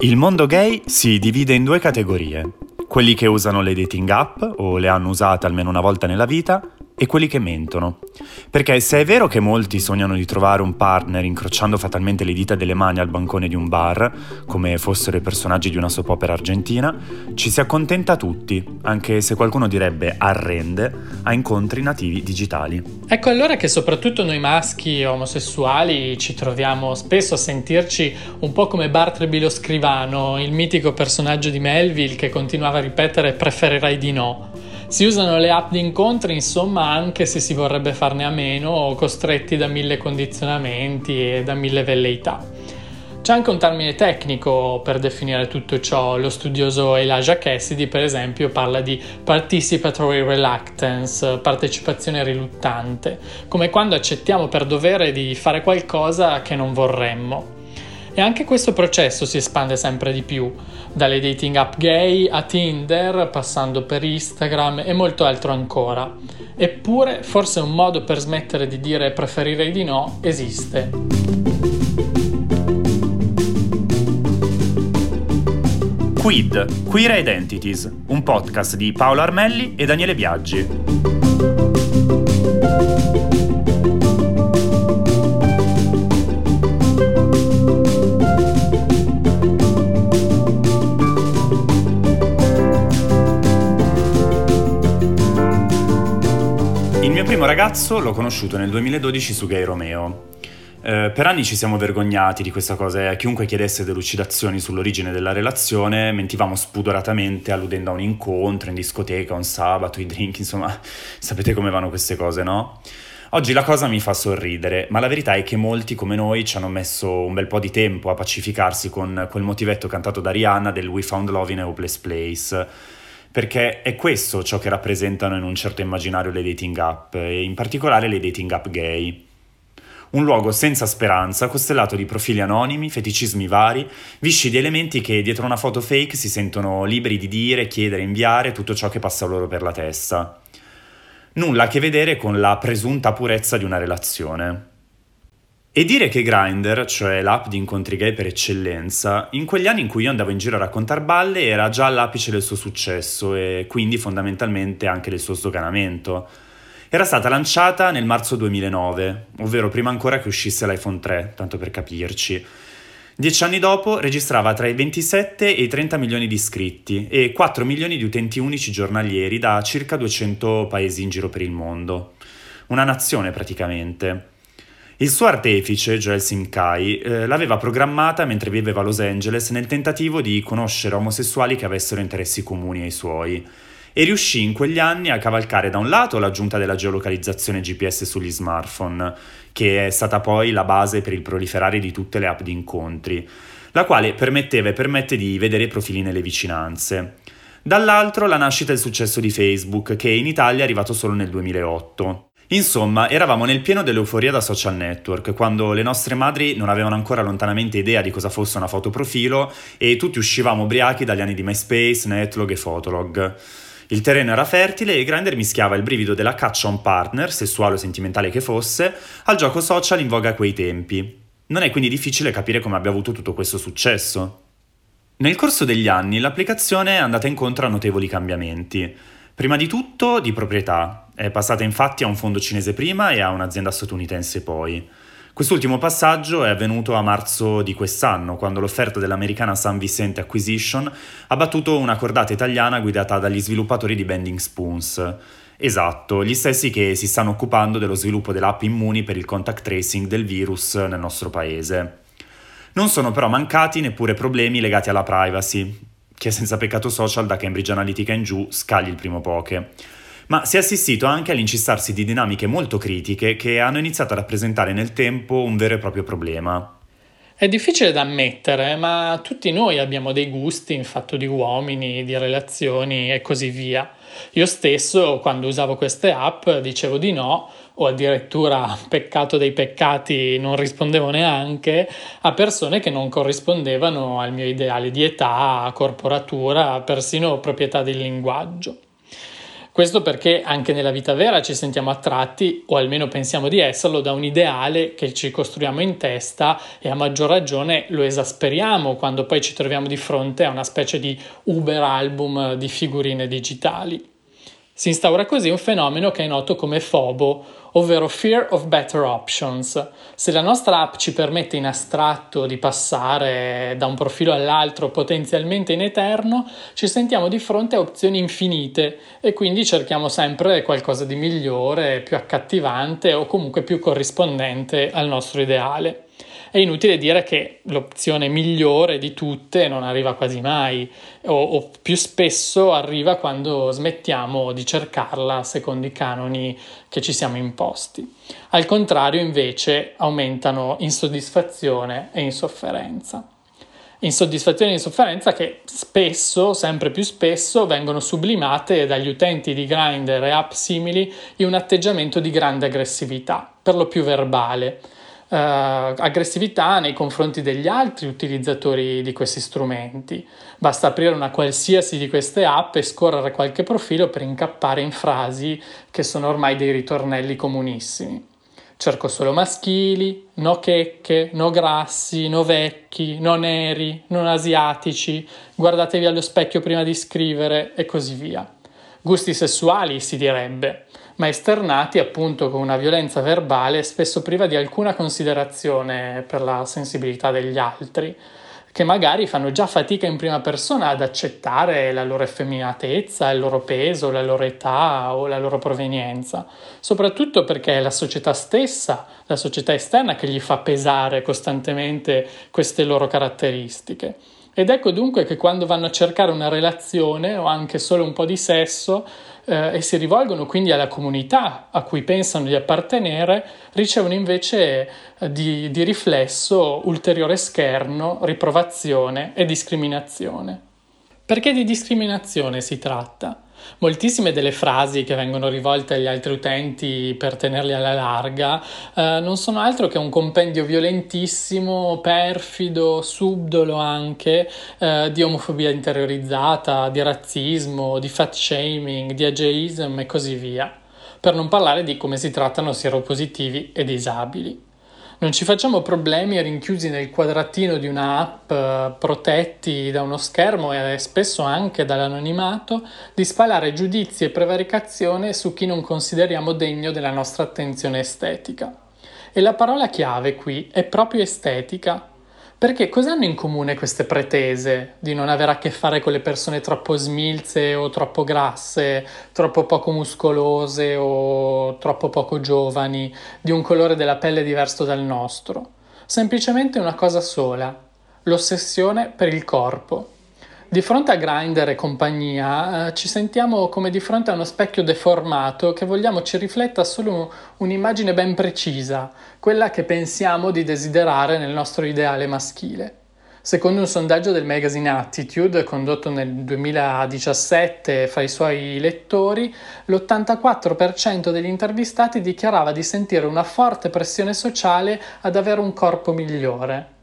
Il mondo gay si divide in due categorie, quelli che usano le dating app o le hanno usate almeno una volta nella vita e quelli che mentono. Perché se è vero che molti sognano di trovare un partner incrociando fatalmente le dita delle mani al bancone di un bar, come fossero i personaggi di una soap opera argentina, ci si accontenta tutti, anche se qualcuno direbbe arrende, a incontri nativi digitali. Ecco allora che soprattutto noi maschi omosessuali ci troviamo spesso a sentirci un po' come Bartleby lo scrivano, il mitico personaggio di Melville che continuava a ripetere preferirei di no. Si usano le app di incontri, insomma, anche se si vorrebbe farne a meno o costretti da mille condizionamenti e da mille velleità. C'è anche un termine tecnico per definire tutto ciò. Lo studioso Elijah Cassidy, per esempio, parla di participatory reluctance, partecipazione riluttante, come quando accettiamo per dovere di fare qualcosa che non vorremmo. E anche questo processo si espande sempre di più, dalle dating app gay a Tinder, passando per Instagram e molto altro ancora. Eppure, forse un modo per smettere di dire preferirei di no esiste. Quid, Queer Identities, un podcast di Paolo Armelli e Daniele Biaggi. Ragazzo l'ho conosciuto nel 2012 su Gay Romeo. Eh, per anni ci siamo vergognati di questa cosa e a chiunque chiedesse delucidazioni sull'origine della relazione mentivamo spudoratamente alludendo a un incontro in discoteca, un sabato, i drink, insomma, sapete come vanno queste cose, no? Oggi la cosa mi fa sorridere, ma la verità è che molti come noi ci hanno messo un bel po' di tempo a pacificarsi con quel motivetto cantato da Rihanna del We Found Love in a Hopeless Place perché è questo ciò che rappresentano in un certo immaginario le dating app, e in particolare le dating app gay. Un luogo senza speranza, costellato di profili anonimi, feticismi vari, visci di elementi che dietro una foto fake si sentono liberi di dire, chiedere, inviare tutto ciò che passa loro per la testa. Nulla a che vedere con la presunta purezza di una relazione. E dire che Grindr, cioè l'app di incontri gay per eccellenza, in quegli anni in cui io andavo in giro a raccontare balle era già all'apice del suo successo e quindi fondamentalmente anche del suo sdoganamento. Era stata lanciata nel marzo 2009, ovvero prima ancora che uscisse l'iPhone 3, tanto per capirci. Dieci anni dopo registrava tra i 27 e i 30 milioni di iscritti e 4 milioni di utenti unici giornalieri da circa 200 paesi in giro per il mondo. Una nazione praticamente. Il suo artefice, Joel Simkai, eh, l'aveva programmata mentre viveva a Los Angeles nel tentativo di conoscere omosessuali che avessero interessi comuni ai suoi e riuscì in quegli anni a cavalcare da un lato l'aggiunta della geolocalizzazione GPS sugli smartphone, che è stata poi la base per il proliferare di tutte le app di incontri, la quale permetteva e permette di vedere i profili nelle vicinanze. Dall'altro la nascita e il successo di Facebook, che in Italia è arrivato solo nel 2008. Insomma, eravamo nel pieno dell'euforia da social network, quando le nostre madri non avevano ancora lontanamente idea di cosa fosse una fotoprofilo e tutti uscivamo ubriachi dagli anni di MySpace, Netlog e Fotolog. Il terreno era fertile e Grindr mischiava il brivido della caccia a un partner, sessuale o sentimentale che fosse, al gioco social in voga a quei tempi. Non è quindi difficile capire come abbia avuto tutto questo successo. Nel corso degli anni l'applicazione è andata incontro a notevoli cambiamenti. Prima di tutto di proprietà, è passata infatti a un fondo cinese prima e a un'azienda statunitense poi. Quest'ultimo passaggio è avvenuto a marzo di quest'anno, quando l'offerta dell'americana San Vicente Acquisition ha battuto una cordata italiana guidata dagli sviluppatori di Bending Spoons. Esatto, gli stessi che si stanno occupando dello sviluppo dell'app Immuni per il contact tracing del virus nel nostro paese. Non sono però mancati neppure problemi legati alla privacy, che senza peccato social da Cambridge Analytica in giù scagli il primo poche. Ma si è assistito anche all'incistarsi di dinamiche molto critiche che hanno iniziato a rappresentare nel tempo un vero e proprio problema. È difficile da ammettere, ma tutti noi abbiamo dei gusti in fatto di uomini, di relazioni e così via. Io stesso, quando usavo queste app, dicevo di no, o addirittura peccato dei peccati non rispondevo neanche a persone che non corrispondevano al mio ideale di età, corporatura, persino proprietà del linguaggio. Questo perché anche nella vita vera ci sentiamo attratti, o almeno pensiamo di esserlo, da un ideale che ci costruiamo in testa e a maggior ragione lo esasperiamo quando poi ci troviamo di fronte a una specie di Uber album di figurine digitali. Si instaura così un fenomeno che è noto come FOBO, ovvero Fear of Better Options. Se la nostra app ci permette in astratto di passare da un profilo all'altro potenzialmente in eterno, ci sentiamo di fronte a opzioni infinite e quindi cerchiamo sempre qualcosa di migliore, più accattivante o comunque più corrispondente al nostro ideale. È inutile dire che l'opzione migliore di tutte non arriva quasi mai o, o più spesso arriva quando smettiamo di cercarla secondo i canoni che ci siamo imposti. Al contrario, invece, aumentano insoddisfazione e insofferenza insoddisfazione e insofferenza che spesso, sempre più spesso, vengono sublimate dagli utenti di Grindr e app simili in un atteggiamento di grande aggressività, per lo più verbale, eh, aggressività nei confronti degli altri utilizzatori di questi strumenti. Basta aprire una qualsiasi di queste app e scorrere qualche profilo per incappare in frasi che sono ormai dei ritornelli comunissimi. Cerco solo maschili, no checche, no grassi, no vecchi, no neri, non asiatici, guardatevi allo specchio prima di scrivere e così via. Gusti sessuali si direbbe, ma esternati appunto con una violenza verbale spesso priva di alcuna considerazione per la sensibilità degli altri, che magari fanno già fatica in prima persona ad accettare la loro effeminatezza, il loro peso, la loro età o la loro provenienza, soprattutto perché è la società stessa, la società esterna che gli fa pesare costantemente queste loro caratteristiche. Ed ecco dunque che quando vanno a cercare una relazione o anche solo un po' di sesso eh, e si rivolgono quindi alla comunità a cui pensano di appartenere, ricevono invece eh, di, di riflesso ulteriore scherno, riprovazione e discriminazione. Perché di discriminazione si tratta? Moltissime delle frasi che vengono rivolte agli altri utenti per tenerli alla larga eh, non sono altro che un compendio violentissimo, perfido, subdolo anche eh, di omofobia interiorizzata, di razzismo, di fat shaming, di ageism e così via. Per non parlare di come si trattano sieropositivi e disabili. Non ci facciamo problemi rinchiusi nel quadratino di un'app, eh, protetti da uno schermo e spesso anche dall'anonimato, di spalare giudizi e prevaricazione su chi non consideriamo degno della nostra attenzione estetica. E la parola chiave qui è proprio estetica, perché cosa hanno in comune queste pretese di non avere a che fare con le persone troppo smilze o troppo grasse, troppo poco muscolose o troppo poco giovani, di un colore della pelle diverso dal nostro? Semplicemente una cosa sola, l'ossessione per il corpo. Di fronte a Grindr e compagnia eh, ci sentiamo come di fronte a uno specchio deformato che vogliamo ci rifletta solo un'immagine ben precisa, quella che pensiamo di desiderare nel nostro ideale maschile. Secondo un sondaggio del magazine Attitude condotto nel 2017 fra i suoi lettori, l'84% degli intervistati dichiarava di sentire una forte pressione sociale ad avere un corpo migliore.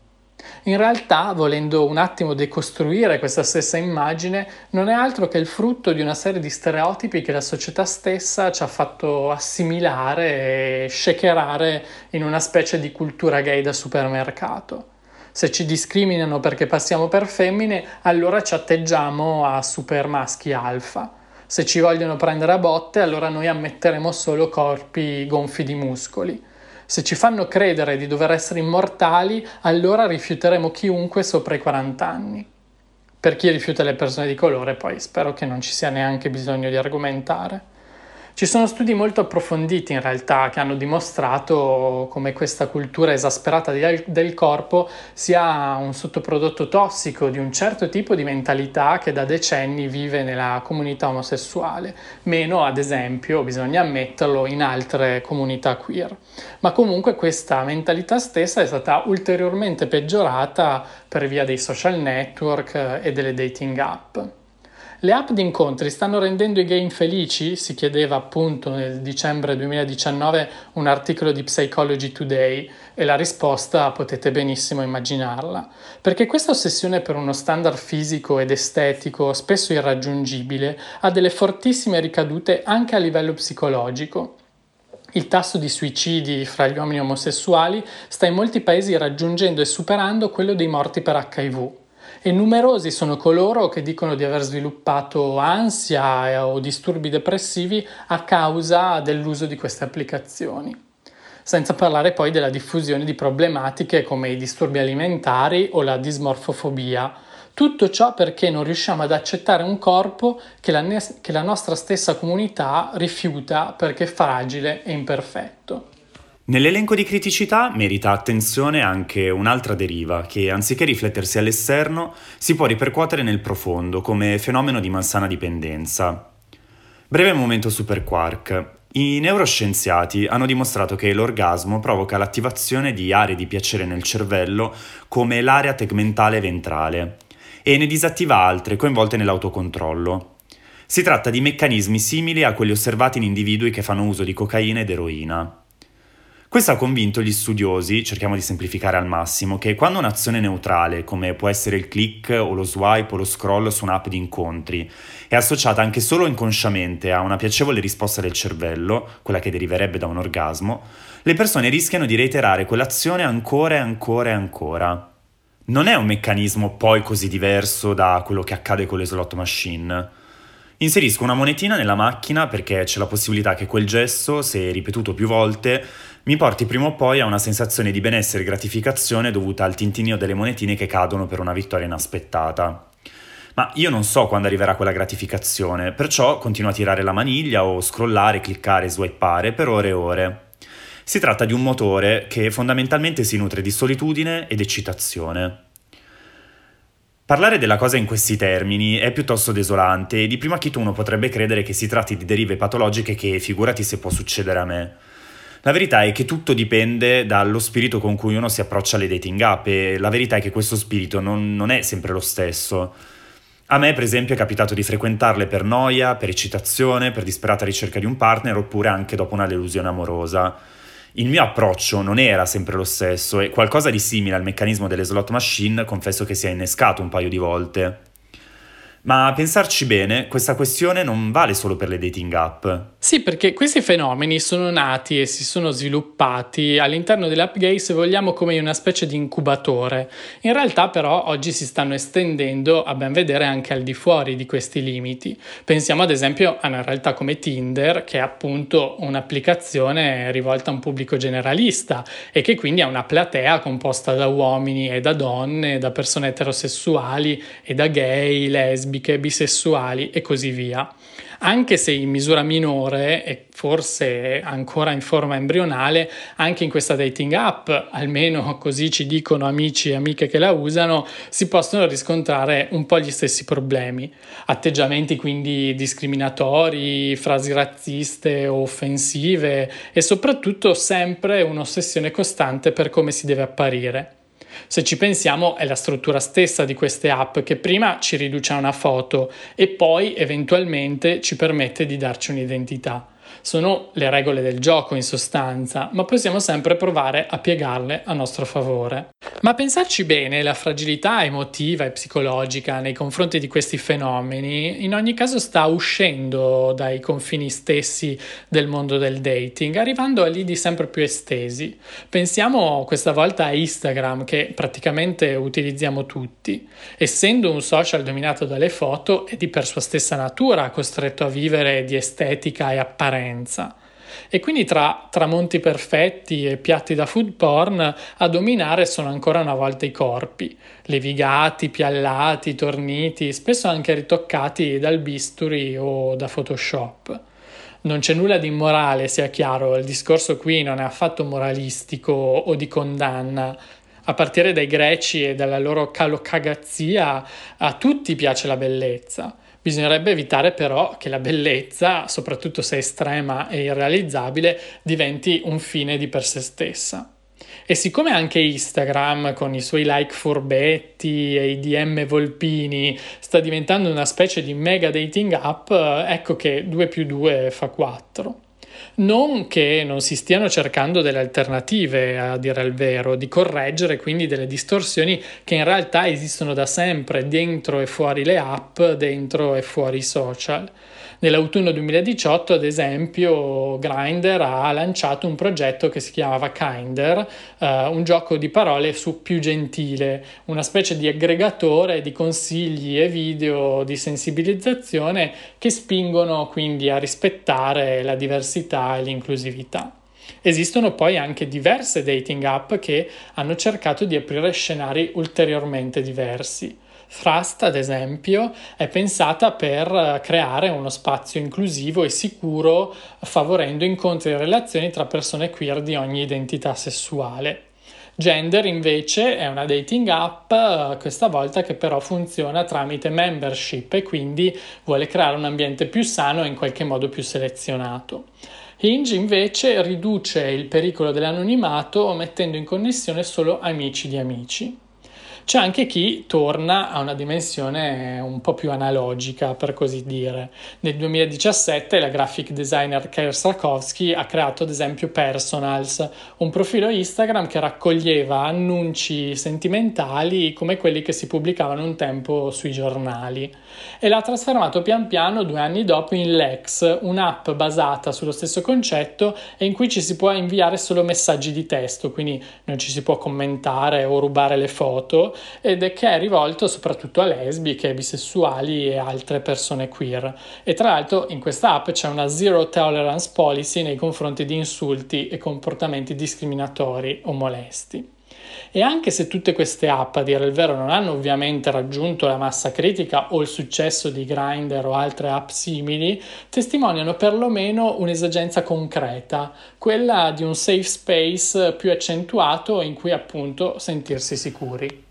In realtà, volendo un attimo decostruire questa stessa immagine, non è altro che il frutto di una serie di stereotipi che la società stessa ci ha fatto assimilare e shakerare in una specie di cultura gay da supermercato. Se ci discriminano perché passiamo per femmine, allora ci atteggiamo a super maschi alfa. Se ci vogliono prendere a botte, allora noi ammetteremo solo corpi gonfi di muscoli. Se ci fanno credere di dover essere immortali, allora rifiuteremo chiunque sopra i 40 anni. Per chi rifiuta le persone di colore, poi spero che non ci sia neanche bisogno di argomentare. Ci sono studi molto approfonditi in realtà che hanno dimostrato come questa cultura esasperata del corpo sia un sottoprodotto tossico di un certo tipo di mentalità che da decenni vive nella comunità omosessuale, meno ad esempio, bisogna ammetterlo, in altre comunità queer. Ma comunque questa mentalità stessa è stata ulteriormente peggiorata per via dei social network e delle dating app. Le app di incontri stanno rendendo i gay infelici? Si chiedeva appunto nel dicembre 2019 un articolo di Psychology Today e la risposta potete benissimo immaginarla. Perché questa ossessione per uno standard fisico ed estetico, spesso irraggiungibile, ha delle fortissime ricadute anche a livello psicologico. Il tasso di suicidi fra gli uomini omosessuali sta in molti paesi raggiungendo e superando quello dei morti per HIV e numerosi sono coloro che dicono di aver sviluppato ansia o disturbi depressivi a causa dell'uso di queste applicazioni. Senza parlare poi della diffusione di problematiche come i disturbi alimentari o la dismorfofobia. Tutto ciò perché non riusciamo ad accettare un corpo che la, ne- che la nostra stessa comunità rifiuta perché fragile e imperfetto. Nell'elenco di criticità merita attenzione anche un'altra deriva che, anziché riflettersi all'esterno, si può ripercuotere nel profondo come fenomeno di malsana dipendenza. Breve momento super quark. I neuroscienziati hanno dimostrato che l'orgasmo provoca l'attivazione di aree di piacere nel cervello come l'area tegmentale ventrale e ne disattiva altre coinvolte nell'autocontrollo. Si tratta di meccanismi simili a quelli osservati in individui che fanno uso di cocaina ed eroina. Questo ha convinto gli studiosi, cerchiamo di semplificare al massimo, che quando un'azione neutrale, come può essere il click o lo swipe o lo scroll su un'app di incontri, è associata anche solo inconsciamente a una piacevole risposta del cervello, quella che deriverebbe da un orgasmo, le persone rischiano di reiterare quell'azione ancora e ancora e ancora. Non è un meccanismo poi così diverso da quello che accade con le slot machine. Inserisco una monetina nella macchina perché c'è la possibilità che quel gesto, se ripetuto più volte, mi porti prima o poi a una sensazione di benessere e gratificazione dovuta al tintinio delle monetine che cadono per una vittoria inaspettata. Ma io non so quando arriverà quella gratificazione, perciò continuo a tirare la maniglia o scrollare, cliccare, swipeare per ore e ore. Si tratta di un motore che fondamentalmente si nutre di solitudine ed eccitazione. Parlare della cosa in questi termini è piuttosto desolante e di prima acchito uno potrebbe credere che si tratti di derive patologiche che figurati se può succedere a me. La verità è che tutto dipende dallo spirito con cui uno si approccia alle dating app e la verità è che questo spirito non, non è sempre lo stesso. A me, per esempio, è capitato di frequentarle per noia, per eccitazione, per disperata ricerca di un partner oppure anche dopo una delusione amorosa. Il mio approccio non era sempre lo stesso e qualcosa di simile al meccanismo delle slot machine confesso che si è innescato un paio di volte. Ma a pensarci bene, questa questione non vale solo per le dating app. Sì, perché questi fenomeni sono nati e si sono sviluppati all'interno delle app gay, se vogliamo, come una specie di incubatore. In realtà, però, oggi si stanno estendendo a ben vedere anche al di fuori di questi limiti. Pensiamo ad esempio a una realtà come Tinder, che è appunto un'applicazione rivolta a un pubblico generalista e che quindi ha una platea composta da uomini e da donne, da persone eterosessuali e da gay, lesbiche, bisessuali e così via. Anche se in misura minore e forse ancora in forma embrionale, anche in questa dating app, almeno così ci dicono amici e amiche che la usano, si possono riscontrare un po' gli stessi problemi. Atteggiamenti quindi discriminatori, frasi razziste o offensive e soprattutto sempre un'ossessione costante per come si deve apparire. Se ci pensiamo è la struttura stessa di queste app che prima ci riduce a una foto e poi eventualmente ci permette di darci un'identità. Sono le regole del gioco in sostanza, ma possiamo sempre provare a piegarle a nostro favore. Ma pensarci bene, la fragilità emotiva e psicologica nei confronti di questi fenomeni in ogni caso sta uscendo dai confini stessi del mondo del dating, arrivando a lidi sempre più estesi. Pensiamo questa volta a Instagram che praticamente utilizziamo tutti. Essendo un social dominato dalle foto è di per sua stessa natura costretto a vivere di estetica e apparenza. E quindi tra tramonti perfetti e piatti da food porn a dominare sono ancora una volta i corpi, levigati, piallati, torniti, spesso anche ritoccati dal bisturi o da Photoshop. Non c'è nulla di immorale, sia chiaro, il discorso qui non è affatto moralistico o di condanna, a partire dai greci e dalla loro calocagazia, a tutti piace la bellezza. Bisognerebbe evitare però che la bellezza, soprattutto se estrema e irrealizzabile, diventi un fine di per sé stessa. E siccome anche Instagram, con i suoi like furbetti e i DM volpini, sta diventando una specie di mega dating app, ecco che 2 più 2 fa 4. Non che non si stiano cercando delle alternative, a dire il vero, di correggere quindi delle distorsioni che in realtà esistono da sempre dentro e fuori le app, dentro e fuori i social. Nell'autunno 2018, ad esempio, Grindr ha lanciato un progetto che si chiamava Kinder, eh, un gioco di parole su più gentile, una specie di aggregatore di consigli e video di sensibilizzazione che spingono quindi a rispettare la diversità e l'inclusività. Esistono poi anche diverse dating app che hanno cercato di aprire scenari ulteriormente diversi. Thrust, ad esempio, è pensata per eh, creare uno spazio inclusivo e sicuro, favorendo incontri e relazioni tra persone queer di ogni identità sessuale. Gender invece è una dating app, eh, questa volta che però funziona tramite membership e quindi vuole creare un ambiente più sano e in qualche modo più selezionato. Hinge invece riduce il pericolo dell'anonimato mettendo in connessione solo amici di amici. C'è anche chi torna a una dimensione un po' più analogica, per così dire. Nel 2017 la graphic designer Kyle Sarkovsky ha creato ad esempio Personals, un profilo Instagram che raccoglieva annunci sentimentali come quelli che si pubblicavano un tempo sui giornali e l'ha trasformato pian piano due anni dopo in Lex, un'app basata sullo stesso concetto e in cui ci si può inviare solo messaggi di testo, quindi non ci si può commentare o rubare le foto ed è che è rivolto soprattutto a lesbiche, bisessuali e altre persone queer. E tra l'altro in questa app c'è una zero tolerance policy nei confronti di insulti e comportamenti discriminatori o molesti. E anche se tutte queste app, a dire il vero, non hanno ovviamente raggiunto la massa critica o il successo di Grindr o altre app simili, testimoniano perlomeno un'esigenza concreta, quella di un safe space più accentuato in cui appunto sentirsi sicuri.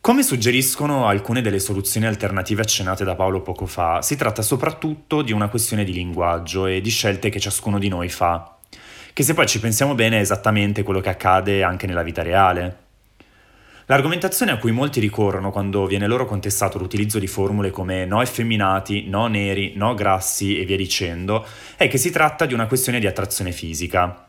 Come suggeriscono alcune delle soluzioni alternative accennate da Paolo poco fa, si tratta soprattutto di una questione di linguaggio e di scelte che ciascuno di noi fa, che se poi ci pensiamo bene è esattamente quello che accade anche nella vita reale. L'argomentazione a cui molti ricorrono quando viene loro contestato l'utilizzo di formule come no effeminati, no neri, no grassi e via dicendo, è che si tratta di una questione di attrazione fisica,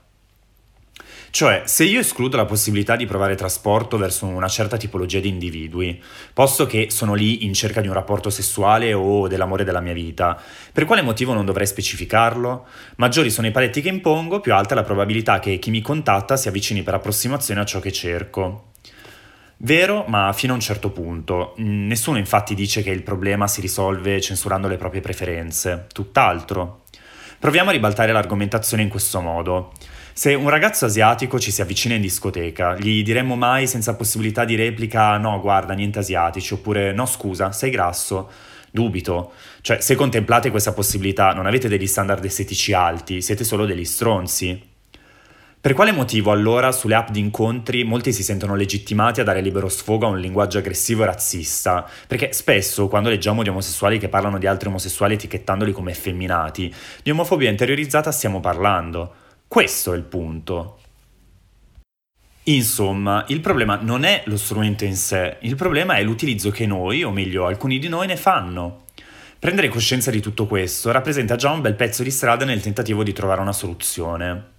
cioè, se io escludo la possibilità di provare trasporto verso una certa tipologia di individui, posto che sono lì in cerca di un rapporto sessuale o dell'amore della mia vita, per quale motivo non dovrei specificarlo? Maggiori sono i paletti che impongo, più alta è la probabilità che chi mi contatta si avvicini per approssimazione a ciò che cerco. Vero, ma fino a un certo punto. Nessuno infatti dice che il problema si risolve censurando le proprie preferenze, tutt'altro. Proviamo a ribaltare l'argomentazione in questo modo. Se un ragazzo asiatico ci si avvicina in discoteca, gli diremmo mai senza possibilità di replica no, guarda, niente asiatici, oppure no, scusa, sei grasso. Dubito. Cioè, se contemplate questa possibilità, non avete degli standard estetici alti, siete solo degli stronzi. Per quale motivo allora sulle app di incontri molti si sentono legittimati a dare libero sfogo a un linguaggio aggressivo e razzista? Perché spesso quando leggiamo di omosessuali che parlano di altri omosessuali etichettandoli come effeminati, di omofobia interiorizzata stiamo parlando. Questo è il punto. Insomma, il problema non è lo strumento in sé, il problema è l'utilizzo che noi, o meglio alcuni di noi, ne fanno. Prendere coscienza di tutto questo rappresenta già un bel pezzo di strada nel tentativo di trovare una soluzione.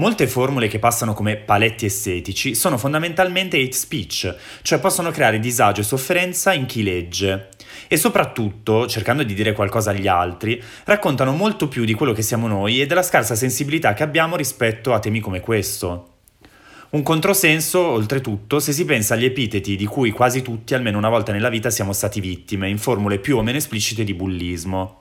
Molte formule che passano come paletti estetici sono fondamentalmente hate speech, cioè possono creare disagio e sofferenza in chi legge e soprattutto, cercando di dire qualcosa agli altri, raccontano molto più di quello che siamo noi e della scarsa sensibilità che abbiamo rispetto a temi come questo. Un controsenso, oltretutto, se si pensa agli epiteti di cui quasi tutti almeno una volta nella vita siamo stati vittime, in formule più o meno esplicite di bullismo.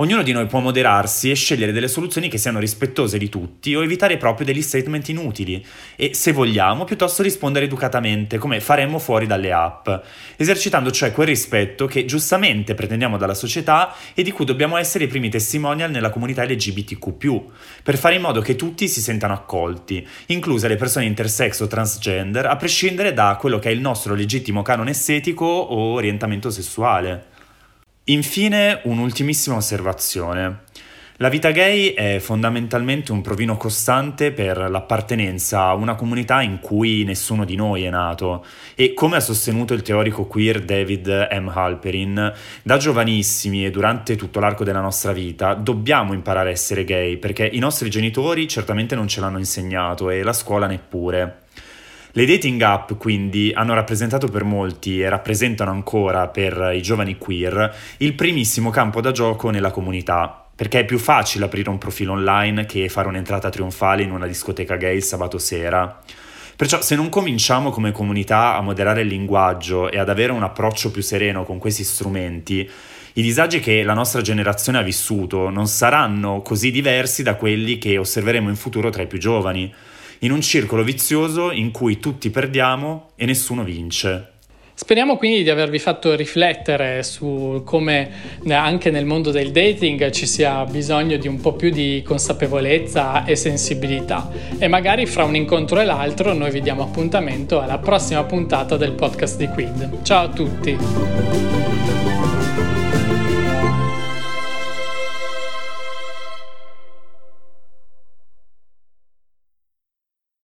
Ognuno di noi può moderarsi e scegliere delle soluzioni che siano rispettose di tutti o evitare proprio degli statement inutili e, se vogliamo, piuttosto rispondere educatamente, come faremmo fuori dalle app, esercitando cioè quel rispetto che giustamente pretendiamo dalla società e di cui dobbiamo essere i primi testimonial nella comunità LGBTQ, per fare in modo che tutti si sentano accolti, incluse le persone intersex o transgender, a prescindere da quello che è il nostro legittimo canone estetico o orientamento sessuale. Infine, un'ultimissima osservazione. La vita gay è fondamentalmente un provino costante per l'appartenenza a una comunità in cui nessuno di noi è nato e come ha sostenuto il teorico queer David M. Halperin, da giovanissimi e durante tutto l'arco della nostra vita dobbiamo imparare a essere gay perché i nostri genitori certamente non ce l'hanno insegnato e la scuola neppure. Le dating app quindi hanno rappresentato per molti e rappresentano ancora per i giovani queer il primissimo campo da gioco nella comunità perché è più facile aprire un profilo online che fare un'entrata trionfale in una discoteca gay il sabato sera. Perciò se non cominciamo come comunità a moderare il linguaggio e ad avere un approccio più sereno con questi strumenti, i disagi che la nostra generazione ha vissuto non saranno così diversi da quelli che osserveremo in futuro tra i più giovani, in un circolo vizioso in cui tutti perdiamo e nessuno vince. Speriamo quindi di avervi fatto riflettere su come eh, anche nel mondo del dating ci sia bisogno di un po' più di consapevolezza e sensibilità e magari fra un incontro e l'altro noi vi diamo appuntamento alla prossima puntata del podcast di Quid. Ciao a tutti!